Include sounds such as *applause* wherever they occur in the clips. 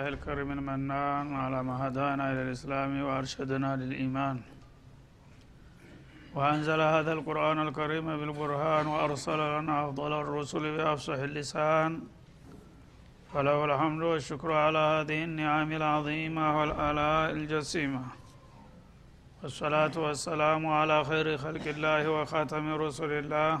الله الكريم المنان على ما هدانا إلى الإسلام وأرشدنا للإيمان. وأنزل هذا القرآن الكريم بالبرهان وأرسل لنا أفضل الرسل بأفصح اللسان. فله الحمد والشكر على هذه النعم العظيمة والآلاء الجسيمة. والصلاة والسلام على خير خلق الله وخاتم رسل الله.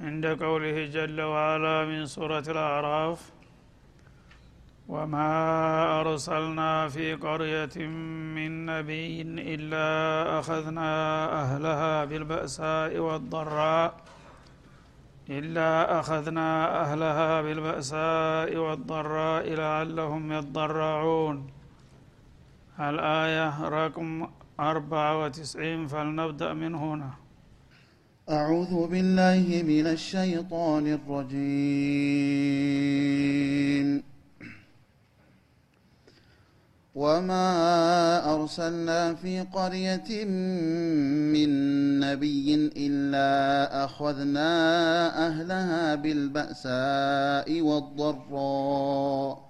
عند قوله جل وعلا من سورة الأعراف وما أرسلنا في قرية من نبي إلا أخذنا أهلها بالبأساء والضراء إلا أخذنا أهلها بالبأساء والضراء لعلهم يضرعون الآية رقم أربعة وتسعين فلنبدأ من هنا. أعوذ بالله من الشيطان الرجيم. وما أرسلنا في قرية من نبي إلا أخذنا أهلها بالبأساء والضراء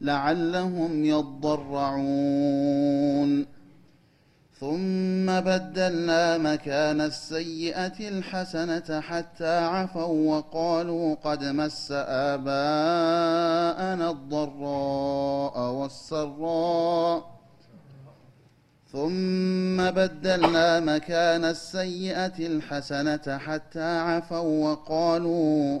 لعلهم يضرعون. ثم بدلنا مكان السيئة الحسنة حتى عفوا وقالوا قد مس آباءنا الضراء والسراء. ثم بدلنا مكان السيئة الحسنة حتى عفوا وقالوا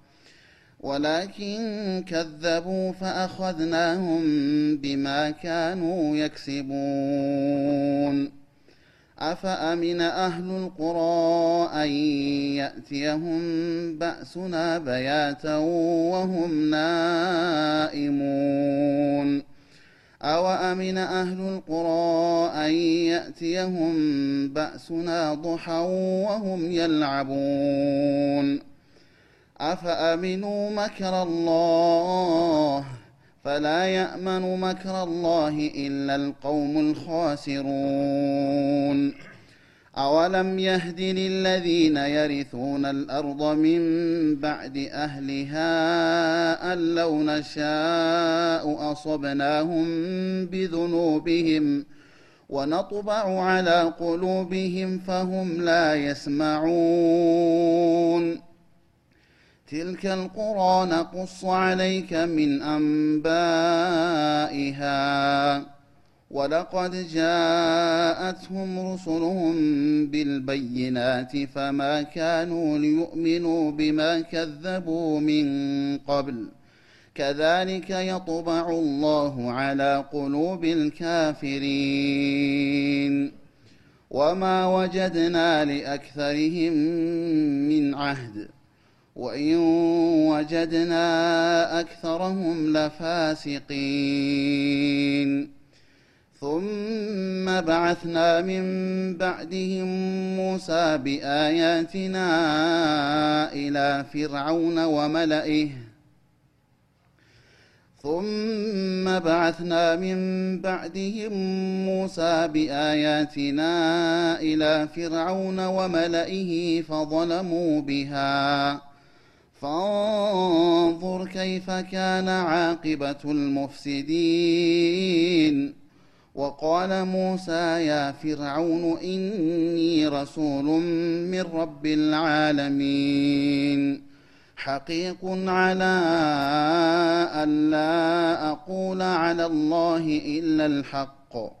ولكن كذبوا فأخذناهم بما كانوا يكسبون. أفأمن أهل القرى أن يأتيهم بأسنا بياتا وهم نائمون؟ أوأمن أهل القرى أن يأتيهم بأسنا ضحى وهم يلعبون؟ أفأمنوا مكر الله فلا يأمن مكر الله إلا القوم الخاسرون؟ أولم يهد للذين يرثون الأرض من بعد أهلها أن لو نشاء أصبناهم بذنوبهم ونطبع على قلوبهم فهم لا يسمعون. تلك القرى نقص عليك من أنبائها ولقد جاءتهم رسلهم بالبينات فما كانوا ليؤمنوا بما كذبوا من قبل كذلك يطبع الله على قلوب الكافرين وما وجدنا لأكثرهم من عهد وإن وجدنا أكثرهم لفاسقين. ثم بعثنا من بعدهم موسى بآياتنا إلى فرعون وملئه. ثم بعثنا من بعدهم موسى بآياتنا إلى فرعون وملئه فظلموا بها. فانظر كيف كان عاقبة المفسدين. وقال موسى يا فرعون إني رسول من رب العالمين. حقيق على أن لا أقول على الله إلا الحق.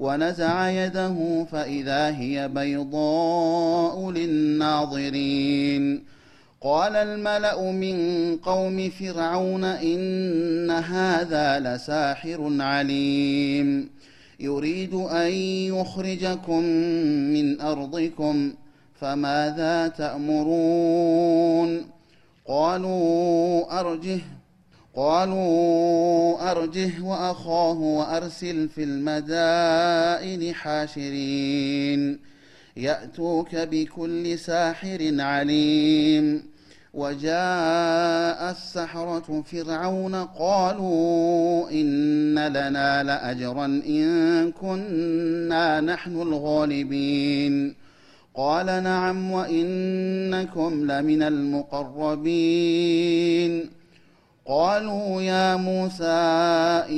ونزع يده فإذا هي بيضاء للناظرين. قال الملأ من قوم فرعون إن هذا لساحر عليم. يريد أن يخرجكم من أرضكم فماذا تأمرون؟ قالوا أرجه قالوا أرجه وأخاه وأرسل في المدائن حاشرين. يأتوك بكل ساحر عليم. وجاء السحرة فرعون قالوا إن لنا لأجرا إن كنا نحن الغالبين. قال نعم وإنكم لمن المقربين. قالوا يا موسى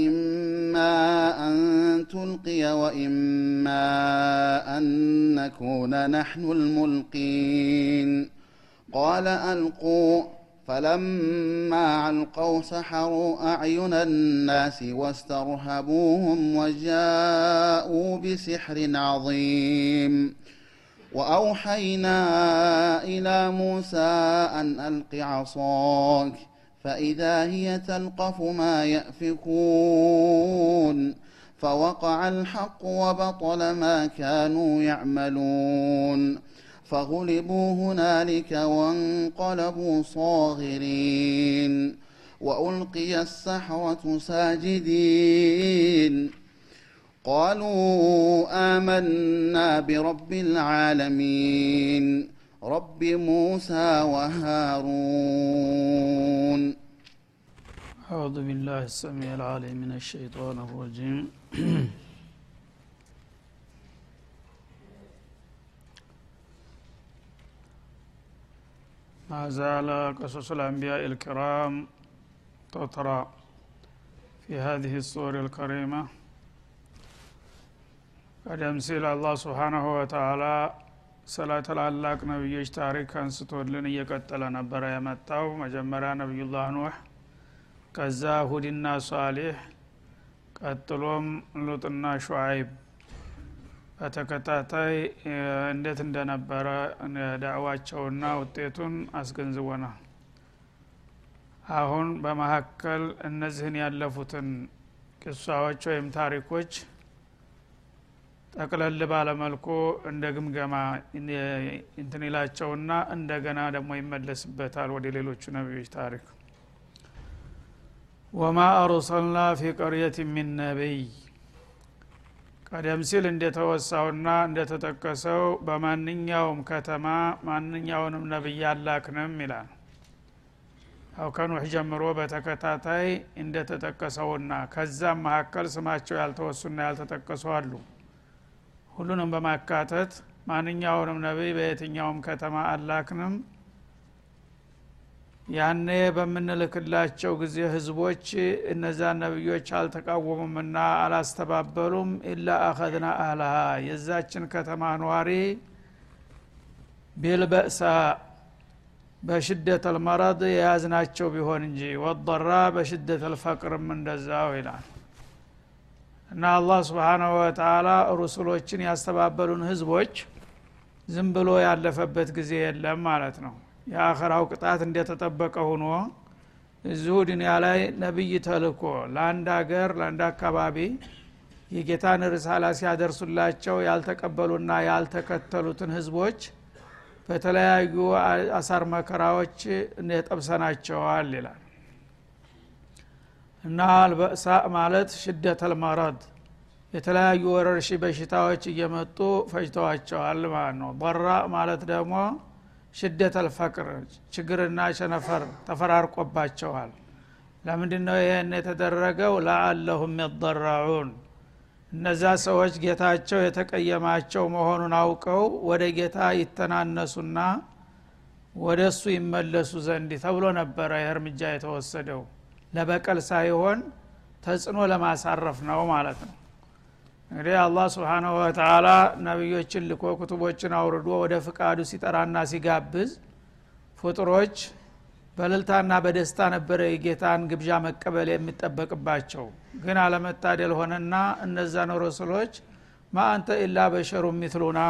إما أن تلقي وإما أن نكون نحن الملقين. قال ألقوا. فلما ألقوا سحروا أعين الناس واسترهبوهم وجاءوا بسحر عظيم. وأوحينا إلى موسى أن ألق عصاك. فإذا هي تلقف ما يأفكون فوقع الحق وبطل ما كانوا يعملون فغلبوا هنالك وانقلبوا صاغرين وألقي السحرة ساجدين قالوا آمنا برب العالمين رب موسى وهارون. أعوذ بالله السميع العليم من الشيطان الرجيم. *clears throat* ما زال قصص الأنبياء الكرام تطرى في هذه الصور الكريمة. قد يمسيل الله سبحانه وتعالى ስለ ታላላቅ ነቢዮች ታሪክ አንስቶልን እየቀጠለ ነበረ የመጣው መጀመሪያ ነቢዩላህ ኑህ ከዛ ሁድና ሷሊህ ቀጥሎም ሉጥና ሹዓይብ። በተከታታይ እንዴት እንደነበረ ዳዕዋቸውና ውጤቱን አስገንዝቦናል አሁን በመካከል እነዚህን ያለፉትን ቅሷዎች ወይም ታሪኮች ጠቅለል ባለመልኩ እንደ ግምገማ እንትን ይላቸውና እንደገና ደግሞ ይመለስበታል ወደ ሌሎቹ ነቢዮች ታሪክ። ወማ አርሰልና ፊ ቀርየት ሚን ነቢይ። ቀደም ሲል እንደተወሳውና እንደተጠቀሰው በማንኛውም ከተማ ማንኛውንም ነቢይ አላክንም ይላል። ያው ከኑሕ ጀምሮ በተከታታይ እንደተጠቀሰውና ከዛም መካከል ስማቸው ያልተወሱና ያልተጠቀሱ አሉ ሁሉንም በማካተት ማንኛውንም ነቢይ በየትኛውም ከተማ አላክንም። ያኔ በምንልክላቸው ጊዜ ህዝቦች እነዛን ነቢዮች አልተቃወሙምና አላስተባበሉም ኢላ አኸዝና አህልሃ የዛችን ከተማ ነዋሪ ቢልበእሳ በሽደት አልመረድ የያዝናቸው ቢሆን እንጂ ወضራ በሽደት አልፈቅርም እንደዛው ይላል እና አላህ ስብሓናሁ ወተላ ሩሱሎችን ያስተባበሉን ህዝቦች ዝም ብሎ ያለፈበት ጊዜ የለም ማለት ነው። የአኸራው ቅጣት እንደተጠበቀ ሆኖ እዚሁ ዱኒያ ላይ ነቢይ ተልኮ ለአንድ ሀገር ለአንድ አካባቢ የጌታን ርሳላ ሲያደርሱላቸው ያልተቀበሉና ያልተከተሉትን ህዝቦች በተለያዩ አሳር መከራዎች ጠብሰናቸዋል ይላል እና አልበእሳ ማለት ሽደት አልመረድ የተለያዩ ወረርሺ በሽታዎች እየመጡ ፈጅተዋቸዋል ማለት ነው። በራ ማለት ደግሞ ሽደት አልፈቅር ችግርና ቸነፈር ተፈራርቆባቸዋል። ለምንድ ነው ይህን የተደረገው? ለአለሁም የضረዑን እነዛ ሰዎች ጌታቸው የተቀየማቸው መሆኑን አውቀው ወደ ጌታ ይተናነሱና ወደ እሱ ይመለሱ ዘንድ ተብሎ ነበረ ይህ እርምጃ የተወሰደው ለበቀል ሳይሆን ተጽዕኖ ለማሳረፍ ነው ማለት ነው። እንግዲህ አላህ ስብሓናሁ ወተላ ነቢዮችን ልኮ ኩቱቦችን አውርዶ ወደ ፍቃዱ ሲጠራና ሲጋብዝ ፍጡሮች በልልታና በደስታ ነበረ የጌታን ግብዣ መቀበል የሚጠበቅባቸው። ግን አለመታደል ሆነና እነዛን ረሱሎች ማ አንተ ኢላ በሸሩ ሚትሉና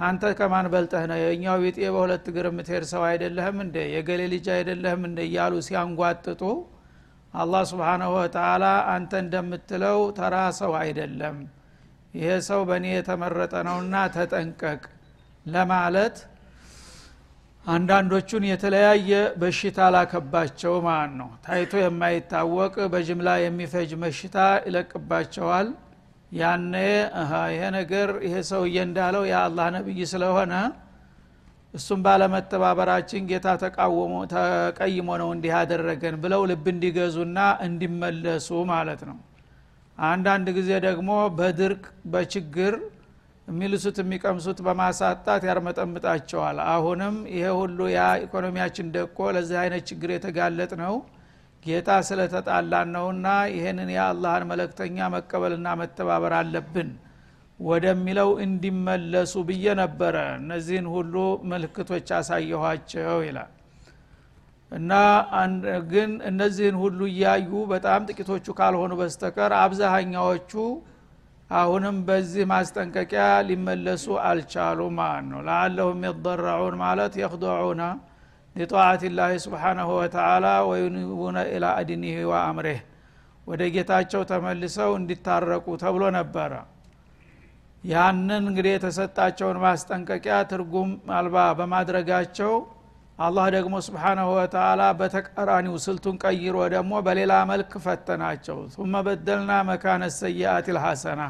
አንተ ከማን በልጠህ ነው? የእኛው ቢጤ በሁለት እግር የምትሄድ ሰው አይደለህም እንደ የገሌ ልጅ አይደለህም እንደ እያሉ ሲያንጓጥጡ አላህ ስብሓናሁ ወተላ አንተ እንደምትለው ተራ ሰው አይደለም። ይሄ ሰው በእኔ የተመረጠ ነውና ተጠንቀቅ ለማለት አንዳንዶቹን የተለያየ በሽታ ላከባቸው ማለት ነው። ታይቶ የማይታወቅ በጅምላ የሚፈጅ መሽታ ይለቅባቸዋል። ያነ ይሄ ነገር ይሄ ሰውዬ እንዳለው የአላህ ነቢይ ስለሆነ እሱም ባለመተባበራችን ጌታ ተቃወሞ ተቀይሞ ነው እንዲህ ያደረገን ብለው ልብ እንዲገዙና እንዲመለሱ ማለት ነው። አንዳንድ ጊዜ ደግሞ በድርቅ በችግር የሚልሱት የሚቀምሱት በማሳጣት ያርመጠምጣቸዋል። አሁንም ይሄ ሁሉ ያ ኢኮኖሚያችን ደቆ ለዚህ አይነት ችግር የተጋለጥ ነው ጌታ ስለተጣላን ነውና ይህንን የአላህን መለክተኛ መቀበልና መተባበር አለብን ወደሚለው እንዲመለሱ ብዬ ነበረ። እነዚህን ሁሉ ምልክቶች አሳየኋቸው ይላል። እና ግን እነዚህን ሁሉ እያዩ በጣም ጥቂቶቹ ካልሆኑ በስተቀር አብዛሃኛዎቹ አሁንም በዚህ ማስጠንቀቂያ ሊመለሱ አልቻሉም ማለት ነው። ለአለሁም የضረዑን ማለት የክضዑነ ሊጣዓት ላህ ስብሓናሁ ወተላ ወዩኒቡነ ኢላ አድኒህ ወአምሬህ ወደ ጌታቸው ተመልሰው እንዲታረቁ ተብሎ ነበረ ያንን እንግዲህ የተሰጣቸውን ማስጠንቀቂያ ትርጉም አልባ በማድረጋቸው አላህ ደግሞ ስብሓናሁ ወተላ በተቃራኒው ስልቱን ቀይሮ ደግሞ በሌላ መልክ ፈተናቸው። ثم በደልና መካነ ሰይአት ልሐሰና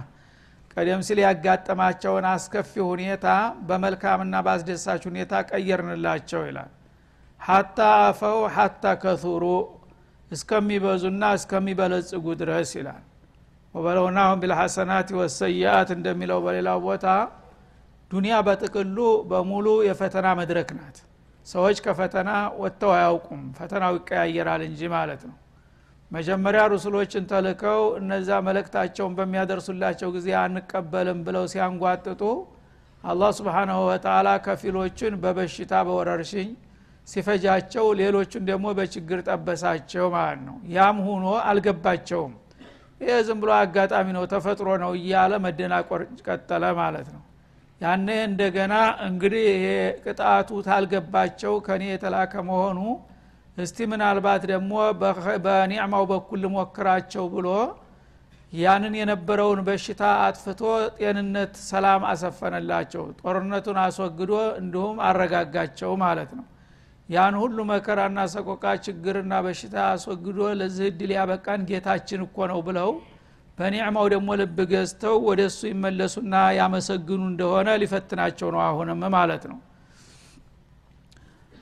ቀደም ሲል ያጋጠማቸውን አስከፊ ሁኔታ በመልካምና በአስደሳች ሁኔታ ቀየርንላቸው ይላል። ሀታ አፈው ሀታ ከቱሩ እስከሚበዙና እስከሚበለጽጉ ድረስ ይላል ወበለውናሁም ቢልሐሰናት ወሰይአት እንደሚለው በሌላው ቦታ ዱንያ በጥቅሉ በሙሉ የፈተና መድረክ ናት። ሰዎች ከፈተና ወጥተው አያውቁም። ፈተናው ይቀያየራል እንጂ ማለት ነው። መጀመሪያ ሩስሎችን ተልከው እነዛ መለክታቸውን በሚያደርሱላቸው ጊዜ አንቀበልም ብለው ሲያንጓጥጡ አላህ ስብሓናሁ ወተላ ከፊሎችን በበሽታ በወረርሽኝ ሲፈጃቸው ሌሎቹን ደግሞ በችግር ጠበሳቸው ማለት ነው። ያም ሁኖ አልገባቸውም ይህ ዝም ብሎ አጋጣሚ ነው ተፈጥሮ ነው እያለ መደናቆር ቀጠለ ማለት ነው። ያኔ እንደገና እንግዲህ ይሄ ቅጣቱ ታልገባቸው ከኔ የተላከ መሆኑ እስቲ ምናልባት ደግሞ በኒዕማው በኩል ልሞክራቸው ብሎ ያንን የነበረውን በሽታ አጥፍቶ ጤንነት ሰላም አሰፈነላቸው ጦርነቱን አስወግዶ እንዲሁም አረጋጋቸው ማለት ነው ያን ሁሉ መከራና ሰቆቃ ችግርና በሽታ አስወግዶ ለዚህ እድል ያበቃን ጌታችን እኮ ነው ብለው በኒዕማው ደግሞ ልብ ገዝተው ወደ እሱ ይመለሱና ያመሰግኑ እንደሆነ ሊፈትናቸው ነው አሁንም ማለት ነው።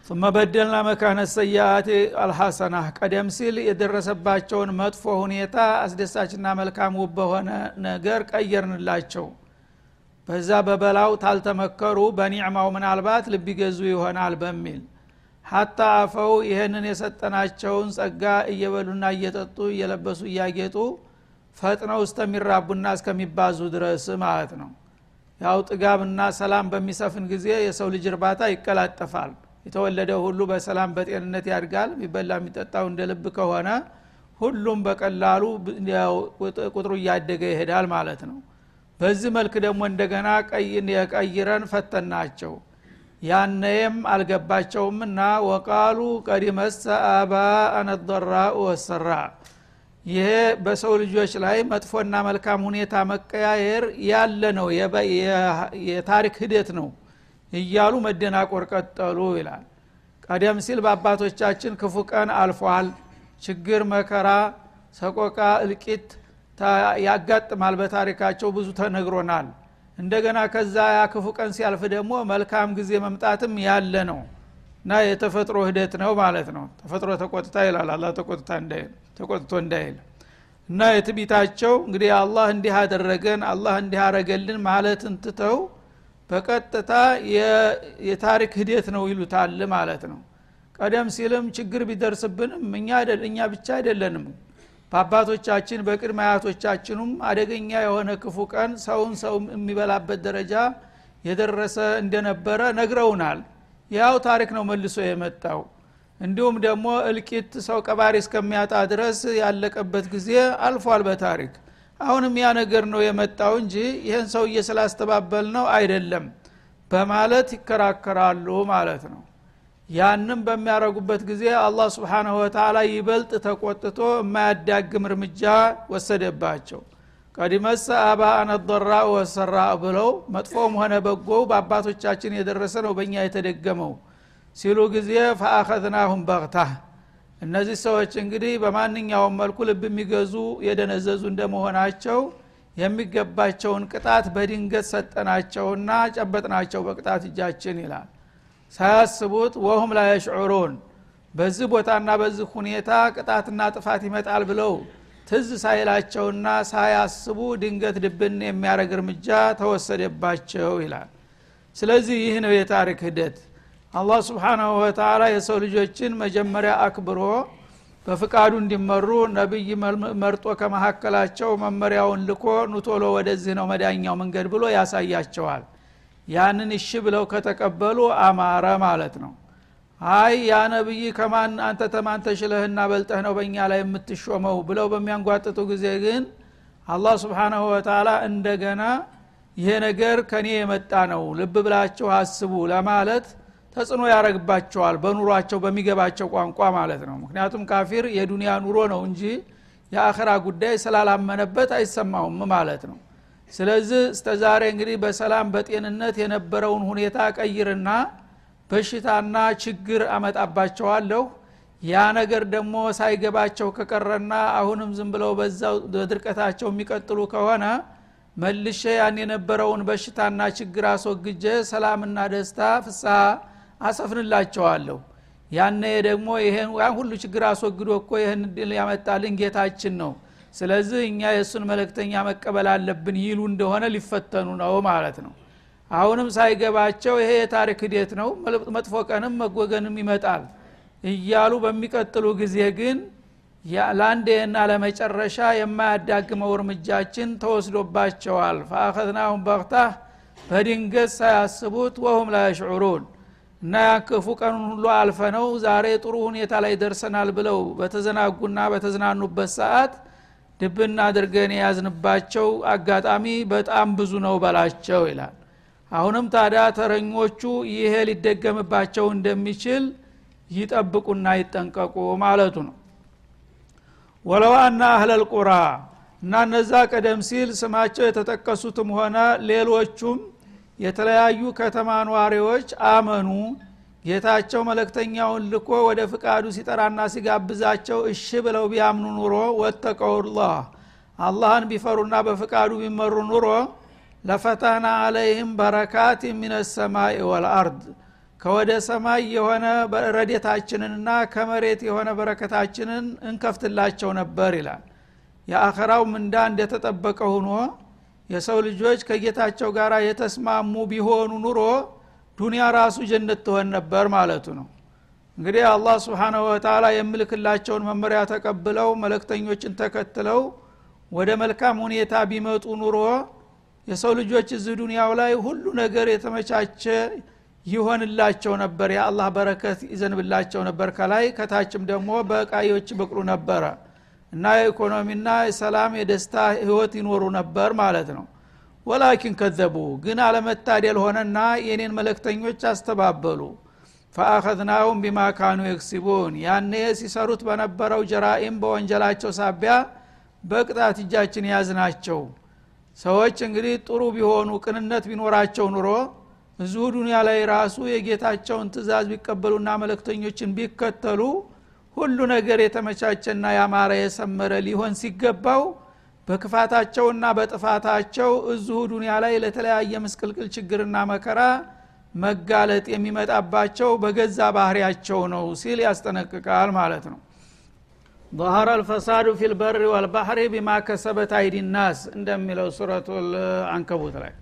ثم በደልና መካነ ሰያአት አልሐሰና ቀደም ሲል የደረሰባቸውን መጥፎ ሁኔታ አስደሳችና መልካም ውብ በሆነ ነገር ቀየርንላቸው። በዛ በበላው ታልተመከሩ በኒዕማው ምናልባት ልብ ይገዙ ይሆናል በሚል ሀታ አፈው ይህንን የሰጠናቸውን ጸጋ እየበሉና እየጠጡ እየለበሱ እያጌጡ ፈጥነው እስከሚራቡና እስከሚባዙ ድረስ ማለት ነው። ያው ጥጋብና ሰላም በሚሰፍን ጊዜ የሰው ልጅ እርባታ ይቀላጠፋል። የተወለደ ሁሉ በሰላም በጤንነት ያድጋል። የሚበላ የሚጠጣው እንደ ልብ ከሆነ ሁሉም በቀላሉ ቁጥሩ እያደገ ይሄዳል ማለት ነው። በዚህ መልክ ደግሞ እንደገና የቀይረን ፈተናቸው ያነየም አልገባቸውምና ወቃሉ ቀዲመሰ አባአነ ضራኡ ወሰራ። ይሄ በሰው ልጆች ላይ መጥፎና መልካም ሁኔታ መቀያየር ያለ ነው የታሪክ ሂደት ነው እያሉ መደናቆር ቀጠሉ ይላል። ቀደም ሲል በአባቶቻችን ክፉ ቀን አልፏል። ችግር መከራ ሰቆቃ እልቂት ያጋጥማል። በታሪካቸው ብዙ ተነግሮናል እንደገና ከዛ ያ ቀን ሲያልፍ ደግሞ መልካም ጊዜ መምጣትም ያለ ነው እና የተፈጥሮ ሂደት ነው ማለት ነው። ተፈጥሮ ተቆጥታ ይላል አላ ተቆጥቶ እንዳይል። እና የትቢታቸው እንግዲህ አላህ እንዲህ አደረገን አላህ እንዲህ አረገልን ማለትን ትተው በቀጥታ የታሪክ ሂደት ነው ይሉታል ማለት ነው። ቀደም ሲልም ችግር ቢደርስብንም እኛ እኛ ብቻ አይደለንም በአባቶቻችን በቅድመ አያቶቻችንም አደገኛ የሆነ ክፉ ቀን ሰውን ሰው የሚበላበት ደረጃ የደረሰ እንደነበረ ነግረውናል። ያው ታሪክ ነው መልሶ የመጣው። እንዲሁም ደግሞ እልቂት ሰው ቀባሪ እስከሚያጣ ድረስ ያለቀበት ጊዜ አልፏል በታሪክ። አሁንም ያ ነገር ነው የመጣው እንጂ ይህን ሰውዬ ስላስተባበል ነው አይደለም በማለት ይከራከራሉ ማለት ነው ያንም በሚያረጉበት ጊዜ አላህ ስብሓናሁ ወተላ ይበልጥ ተቆጥቶ የማያዳግም እርምጃ ወሰደባቸው። ቀዲመሰ አባአነ ضራ ወሰራ ብለው መጥፎም ሆነ በጎው በአባቶቻችን የደረሰ ነው በእኛ የተደገመው ሲሉ ጊዜ ፈአኸዝናሁም በቅታህ እነዚህ ሰዎች እንግዲህ በማንኛውም መልኩ ልብ የሚገዙ የደነዘዙ እንደመሆናቸው የሚገባቸውን ቅጣት በድንገት ሰጠናቸውና ጨበጥናቸው በቅጣት እጃችን ይላል ሳያስቡት ወሁም ላይ የሽዑሩን። በዚህ ቦታና በዚህ ሁኔታ ቅጣትና ጥፋት ይመጣል ብለው ትዝ ሳይላቸውና ሳያስቡ ድንገት ድብን የሚያደረግ እርምጃ ተወሰደባቸው ይላል። ስለዚህ ይህ ነው የታሪክ ሂደት። አላህ ስብሓናሁ ወተላ የሰው ልጆችን መጀመሪያ አክብሮ በፍቃዱ እንዲመሩ ነቢይ መርጦ ከመካከላቸው መመሪያውን ልኮ ኑቶሎ ወደዚህ ነው መዳኛው መንገድ ብሎ ያሳያቸዋል ያንን እሺ ብለው ከተቀበሉ አማረ ማለት ነው። አይ ያ ነቢይ ከማን አንተ ተማን ተሽለህና በልጠህ ነው በእኛ ላይ የምትሾመው? ብለው በሚያንጓጥጡ ጊዜ ግን አላህ ስብሓናሁ ወተላ እንደገና ይሄ ነገር ከኔ የመጣ ነው ልብ ብላችሁ አስቡ ለማለት ተጽዕኖ ያደረግባቸዋል በኑሯቸው በሚገባቸው ቋንቋ ማለት ነው። ምክንያቱም ካፊር የዱንያ ኑሮ ነው እንጂ የአኸራ ጉዳይ ስላላመነበት አይሰማውም ማለት ነው ስለዚህ እስተ ዛሬ እንግዲህ በሰላም በጤንነት የነበረውን ሁኔታ ቀይርና በሽታና ችግር አመጣባቸዋለሁ። ያ ነገር ደግሞ ሳይገባቸው ከቀረና አሁንም ዝም ብለው በዛው በድርቀታቸው የሚቀጥሉ ከሆነ መልሼ ያን የነበረውን በሽታና ችግር አስወግጀ ሰላምና ደስታ ፍስሀ አሰፍንላቸዋለሁ። ያነ ደግሞ ይሄን ሁሉ ችግር አስወግዶ እኮ ይህን ያመጣልን ጌታችን ነው ስለዚህ እኛ የእሱን መለክተኛ መቀበል አለብን ይሉ እንደሆነ ሊፈተኑ ነው ማለት ነው። አሁንም ሳይገባቸው ይሄ የታሪክ ሂደት ነው መጥፎ ቀንም መጎገንም ይመጣል እያሉ በሚቀጥሉ ጊዜ ግን ለአንዴና ለመጨረሻ የማያዳግመው እርምጃችን ተወስዶባቸዋል። ፈአኸዝናሁም በቅታህ በድንገት ሳያስቡት ወሁም ላ የሽዑሩን እና ያክፉ ቀኑን ሁሉ አልፈነው ዛሬ ጥሩ ሁኔታ ላይ ደርሰናል ብለው በተዘናጉና በተዝናኑበት ሰዓት ድብና አድርገን የያዝንባቸው አጋጣሚ በጣም ብዙ ነው በላቸው ይላል። አሁንም ታዲያ ተረኞቹ ይሄ ሊደገምባቸው እንደሚችል ይጠብቁና ይጠንቀቁ ማለቱ ነው። ወለው አና አህለል ቁራ እና እነዛ ቀደም ሲል ስማቸው የተጠቀሱትም ሆነ ሌሎቹም የተለያዩ ከተማ ኗሪዎች አመኑ ጌታቸው መለክተኛውን ልኮ ወደ ፍቃዱ ሲጠራና ሲጋብዛቸው እሺ ብለው ቢያምኑ ኑሮ ወተቀውላህ አላህን ቢፈሩና በፍቃዱ ቢመሩ ኑሮ ለፈተና አለይህም በረካት ሚነ ሰማይ ወልአርድ ከወደ ሰማይ የሆነ ረዴታችንንና ከመሬት የሆነ በረከታችንን እንከፍትላቸው ነበር ይላል። የአኸራው ምንዳ እንደተጠበቀ ሁኖ የሰው ልጆች ከጌታቸው ጋር የተስማሙ ቢሆኑ ኑሮ ዱንያ ራሱ ጀነት ትሆን ነበር ማለቱ ነው። እንግዲህ አላህ ስብሓናሁ ወተላ የምልክላቸውን መመሪያ ተቀብለው መለክተኞችን ተከትለው ወደ መልካም ሁኔታ ቢመጡ ኑሮ የሰው ልጆች እዚህ ዱንያው ላይ ሁሉ ነገር የተመቻቸ ይሆንላቸው ነበር የአላህ በረከት ይዘንብላቸው ነበር። ከላይ ከታችም ደግሞ በቃዮች በቅሉ ነበረ እና የኢኮኖሚና የሰላም የደስታ ህይወት ይኖሩ ነበር ማለት ነው ወላኪን ከዘቡ ግን አለመታደል ሆነና የኔን መለክተኞች አስተባበሉ። ፈአኸዝናሁም ቢማ ካኑ የክሲቡን ያኔ ሲሰሩት በነበረው ጀራኢም በወንጀላቸው ሳቢያ በቅጣት እጃችን ያዝናቸው ሰዎች እንግዲህ ጥሩ ቢሆኑ ቅንነት ቢኖራቸው ኑሮ እዚሁ ዱኒያ ላይ ራሱ የጌታቸውን ትእዛዝ ቢቀበሉና መለክተኞችን ቢከተሉ ሁሉ ነገር የተመቻቸና ያማረ የሰመረ ሊሆን ሲገባው በክፋታቸውና በጥፋታቸው እዚሁ ዱኒያ ላይ ለተለያየ ምስቅልቅል ችግርና መከራ መጋለጥ የሚመጣባቸው በገዛ ባህሪያቸው ነው ሲል ያስጠነቅቃል ማለት ነው ظهر الفساد في البر والبحر بما كسبت አይዲ الناس እንደሚለው ሱረቱ አንከቡት ላይ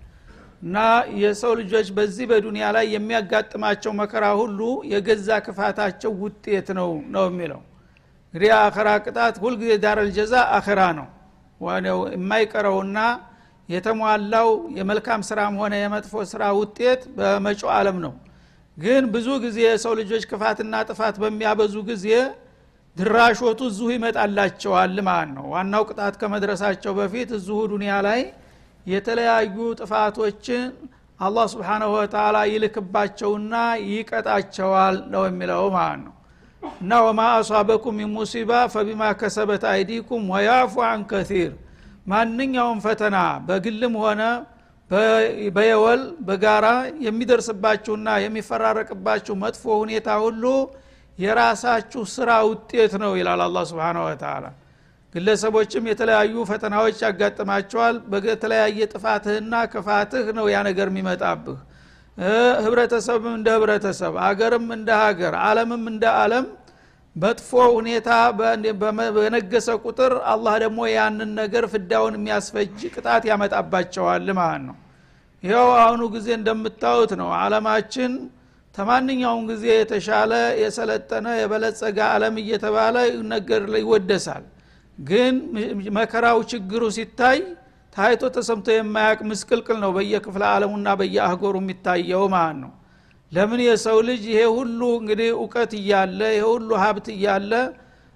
እና የሰው ልጆች በዚህ በዱንያ ላይ የሚያጋጥማቸው መከራ ሁሉ የገዛ ክፋታቸው ውጤት ነው ነው የሚለው እንግዲህ አኸራ ቅጣት ሁልጊዜ ዳረል ጀዛ አኸራ ነው የማይቀረውና የተሟላው የመልካም ስራም ሆነ የመጥፎ ስራ ውጤት በመጮ አለም ነው። ግን ብዙ ጊዜ የሰው ልጆች ክፋትና ጥፋት በሚያበዙ ጊዜ ድራሾቱ እዚሁ ይመጣላቸዋል ማለት ነው። ዋናው ቅጣት ከመድረሳቸው በፊት እዚሁ ዱኒያ ላይ የተለያዩ ጥፋቶችን አላህ ስብሓናሁ ወተላ ይልክባቸውና ይቀጣቸዋል ነው የሚለው ማለት ነው እና ወማ አሷበኩም ሙሲባ ፈቢማ ከሰበት አይዲኩም ወያፉ አን ከሲር። ማንኛውም ፈተና በግልም ሆነ በየወል በጋራ የሚደርስባችሁና የሚፈራረቅባችሁ መጥፎ ሁኔታ ሁሉ የራሳችሁ ስራ ውጤት ነው ይላል አላ ስብን ወተላ ግለሰቦችም የተለያዩ ፈተናዎች ያጋጥማቸዋል በተለያየ ጥፋትህና ክፋትህ ነው ያ ነገር የሚመጣብህ ህብረተሰብም እንደ ህብረተሰብ አገርም እንደ ሀገር አለምም እንደ አለም መጥፎ ሁኔታ በነገሰ ቁጥር አላህ ደግሞ ያንን ነገር ፍዳውን የሚያስፈጅ ቅጣት ያመጣባቸዋል ማለት ነው። ይኸው አሁኑ ጊዜ እንደምታዩት ነው። አለማችን ተማንኛውም ጊዜ የተሻለ የሰለጠነ የበለጸገ አለም እየተባለ ነገር ይወደሳል። ግን መከራው ችግሩ ሲታይ ታይቶ ተሰምቶ የማያቅ ምስቅልቅል ነው በየክፍለ አለሙና በየአህጎሩ የሚታየው ማለት ነው። ለምን የሰው ልጅ ይሄ ሁሉ እንግዲህ እውቀት እያለ ይሄ ሁሉ ሀብት እያለ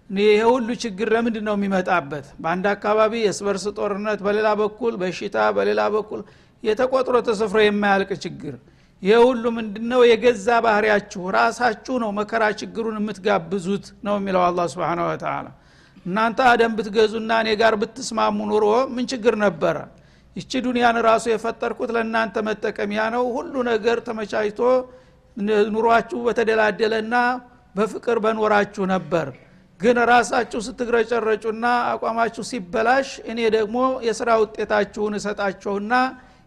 ይሄ ሁሉ ችግር ለምንድ ነው የሚመጣበት? በአንድ አካባቢ የስበርስ ጦርነት በሌላ በኩል በሽታ በሌላ በኩል የተቆጥሮ ተሰፍሮ የማያልቅ ችግር። ይህ ሁሉ ምንድነው? የገዛ ባህሪያችሁ ራሳችሁ ነው መከራ ችግሩን የምትጋብዙት ነው የሚለው አላ ስብን ወተላ እናንተ አደም ብትገዙና እኔ ጋር ብትስማሙ ኑሮ ምን ችግር ነበረ? ይቺ ዱንያን ራሱ የፈጠርኩት ለእናንተ መጠቀሚያ ነው። ሁሉ ነገር ተመቻችቶ ኑሯችሁ በተደላደለና በፍቅር በኖራችሁ ነበር። ግን ራሳችሁ ስትግረጨረጩና አቋማችሁ ሲበላሽ እኔ ደግሞ የስራ ውጤታችሁን እሰጣችሁና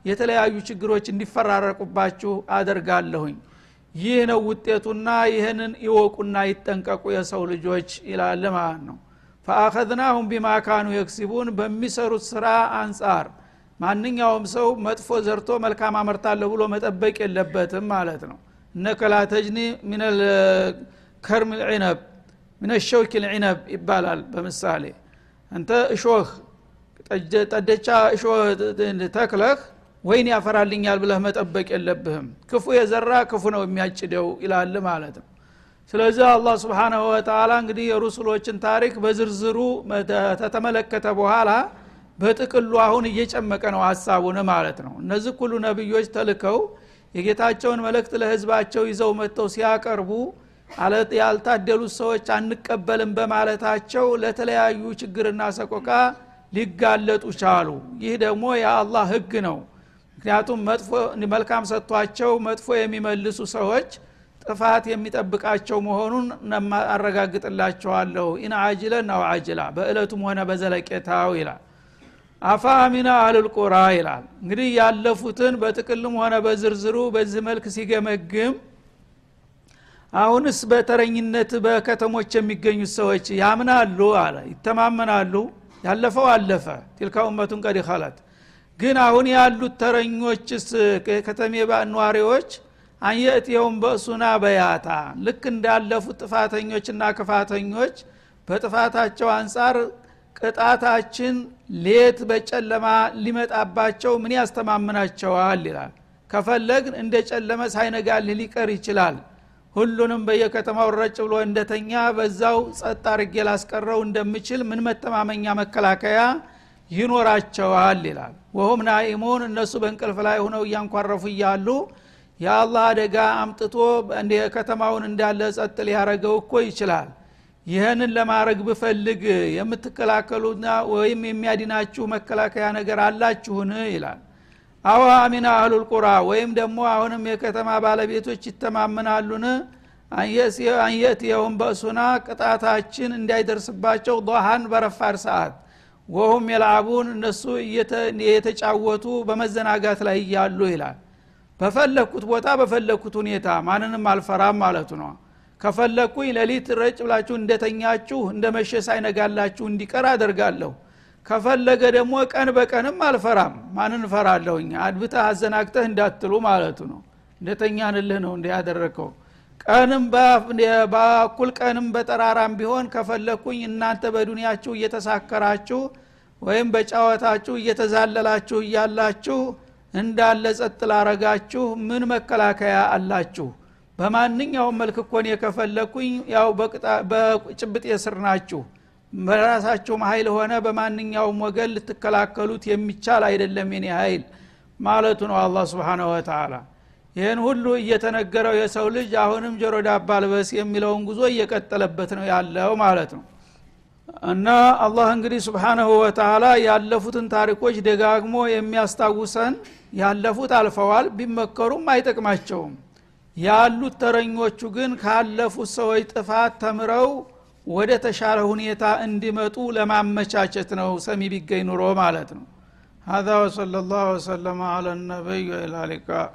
የተለያዩ ችግሮች እንዲፈራረቁባችሁ አደርጋለሁኝ። ይህ ነው ውጤቱና ይህንን ይወቁና ይጠንቀቁ የሰው ልጆች ይላል ማለት ነው ፈአኸዝናሁም ቢማ ካኑ የክሲቡን በሚሰሩት ስራ አንጻር ማንኛውም ሰው መጥፎ ዘርቶ መልካም አመርታለሁ ብሎ መጠበቅ የለበትም ማለት ነው። እነከ ላ ተጅኒ ሚነል ከርም ልዒነብ ምን ሸውክ ልዒነብ ይባላል በምሳሌ። አንተ እሾህ ጠደቻ እሾህ ተክለህ ወይን ያፈራልኛል ብለህ መጠበቅ የለብህም። ክፉ የዘራ ክፉ ነው የሚያጭደው ይላል ማለት ነው ስለዚህ አላህ ስብሓናሁ ወተላ እንግዲህ የሩሱሎችን ታሪክ በዝርዝሩ ተተመለከተ በኋላ በጥቅሉ አሁን እየጨመቀ ነው ሀሳቡን ማለት ነው። እነዚህ ሁሉ ነቢዮች ተልከው የጌታቸውን መልእክት ለህዝባቸው ይዘው መጥተው ሲያቀርቡ ያልታደሉት ሰዎች አንቀበልም በማለታቸው ለተለያዩ ችግርና ሰቆቃ ሊጋለጡ ቻሉ። ይህ ደግሞ የአላህ ህግ ነው። ምክንያቱም መልካም ሰጥቷቸው መጥፎ የሚመልሱ ሰዎች ጥፋት የሚጠብቃቸው መሆኑን አረጋግጥላቸዋለሁ። ኢን አጅለን አው አጅላ በእለቱም ሆነ በዘለቄታው ይላል። አፋ አሚና አህልልቁራ ይላል። እንግዲህ ያለፉትን በጥቅልም ሆነ በዝርዝሩ በዚህ መልክ ሲገመግም አሁንስ በተረኝነት በከተሞች የሚገኙት ሰዎች ያምናሉ አለ ይተማመናሉ። ያለፈው አለፈ ቲልካ ኡመቱን ቀድ ግን አሁን ያሉት ተረኞችስ ከተሜ ነዋሪዎች አንየእትየውም በእሱና በያታ ልክ እንዳለፉት ጥፋተኞችና ክፋተኞች በጥፋታቸው አንጻር ቅጣታችን ሌት በጨለማ ሊመጣባቸው ምን ያስተማምናቸዋል ይላል። ከፈለግን እንደ ጨለመ ሳይነጋልህ ሊቀር ይችላል። ሁሉንም በየከተማው ረጭ ብሎ እንደተኛ በዛው ጸጥ አርጌ ላስቀረው እንደምችል ምን መተማመኛ መከላከያ ይኖራቸዋል ይላል። ወሁም ናኢሙን እነሱ በእንቅልፍ ላይ ሆነው እያንኳረፉ እያሉ የአላህ አደጋ አምጥቶ ከተማውን እንዳለ ጸጥ ሊያረገው እኮ ይችላል። ይህንን ለማድረግ ብፈልግ የምትከላከሉና ወይም የሚያድናችሁ መከላከያ ነገር አላችሁን? ይላል። አዋ አሚና አህሉል ቁራ። ወይም ደግሞ አሁንም የከተማ ባለቤቶች ይተማመናሉን? አንየትየውም በእሱና ቅጣታችን እንዳይደርስባቸው ضሃን በረፋድ ሰዓት ወሁም የልዓቡን እነሱ የተጫወቱ በመዘናጋት ላይ እያሉ ይላል በፈለግኩት ቦታ በፈለግኩት ሁኔታ ማንንም አልፈራም ማለቱ ነው። ከፈለግኩኝ ሌሊት ረጭ ብላችሁ እንደተኛችሁ እንደ መሸ ሳይነጋላችሁ እንዲቀር አደርጋለሁ። ከፈለገ ደግሞ ቀን በቀንም አልፈራም። ማንን እፈራለሁኝ? አድብተህ አዘናግተህ እንዳትሉ ማለቱ ነው። እንደተኛንልህ ነው እንዲ ያደረግከው ቀንም በኩል ቀንም በጠራራም ቢሆን ከፈለግኩኝ እናንተ በዱንያችሁ እየተሳከራችሁ ወይም በጫወታችሁ እየተዛለላችሁ እያላችሁ እንዳለ ጸጥ ላረጋችሁ ምን መከላከያ አላችሁ? በማንኛውም መልክ እኮን የከፈለኩኝ ያው በጭብጥ የስር ናችሁ። በራሳችሁም ሀይል ሆነ በማንኛውም ወገን ልትከላከሉት የሚቻል አይደለም የኔ ሀይል ማለቱ ነው አላ ስብን ወተላ ይህን ሁሉ እየተነገረው የሰው ልጅ አሁንም ጆሮ ዳባ ልበስ የሚለውን ጉዞ እየቀጠለበት ነው ያለው ማለት ነው እና አላህ እንግዲህ ስብሓናሁ ወተላ ያለፉትን ታሪኮች ደጋግሞ የሚያስታውሰን ያለፉት አልፈዋል ቢመከሩም አይጠቅማቸውም ያሉት ተረኞቹ ግን ካለፉት ሰዎች ጥፋት ተምረው ወደ ተሻለ ሁኔታ እንዲመጡ ለማመቻቸት ነው ሰሚ ቢገኝ ኑሮ ማለት ነው هذا وصلى الله وسلم على النبي وإلى اللقاء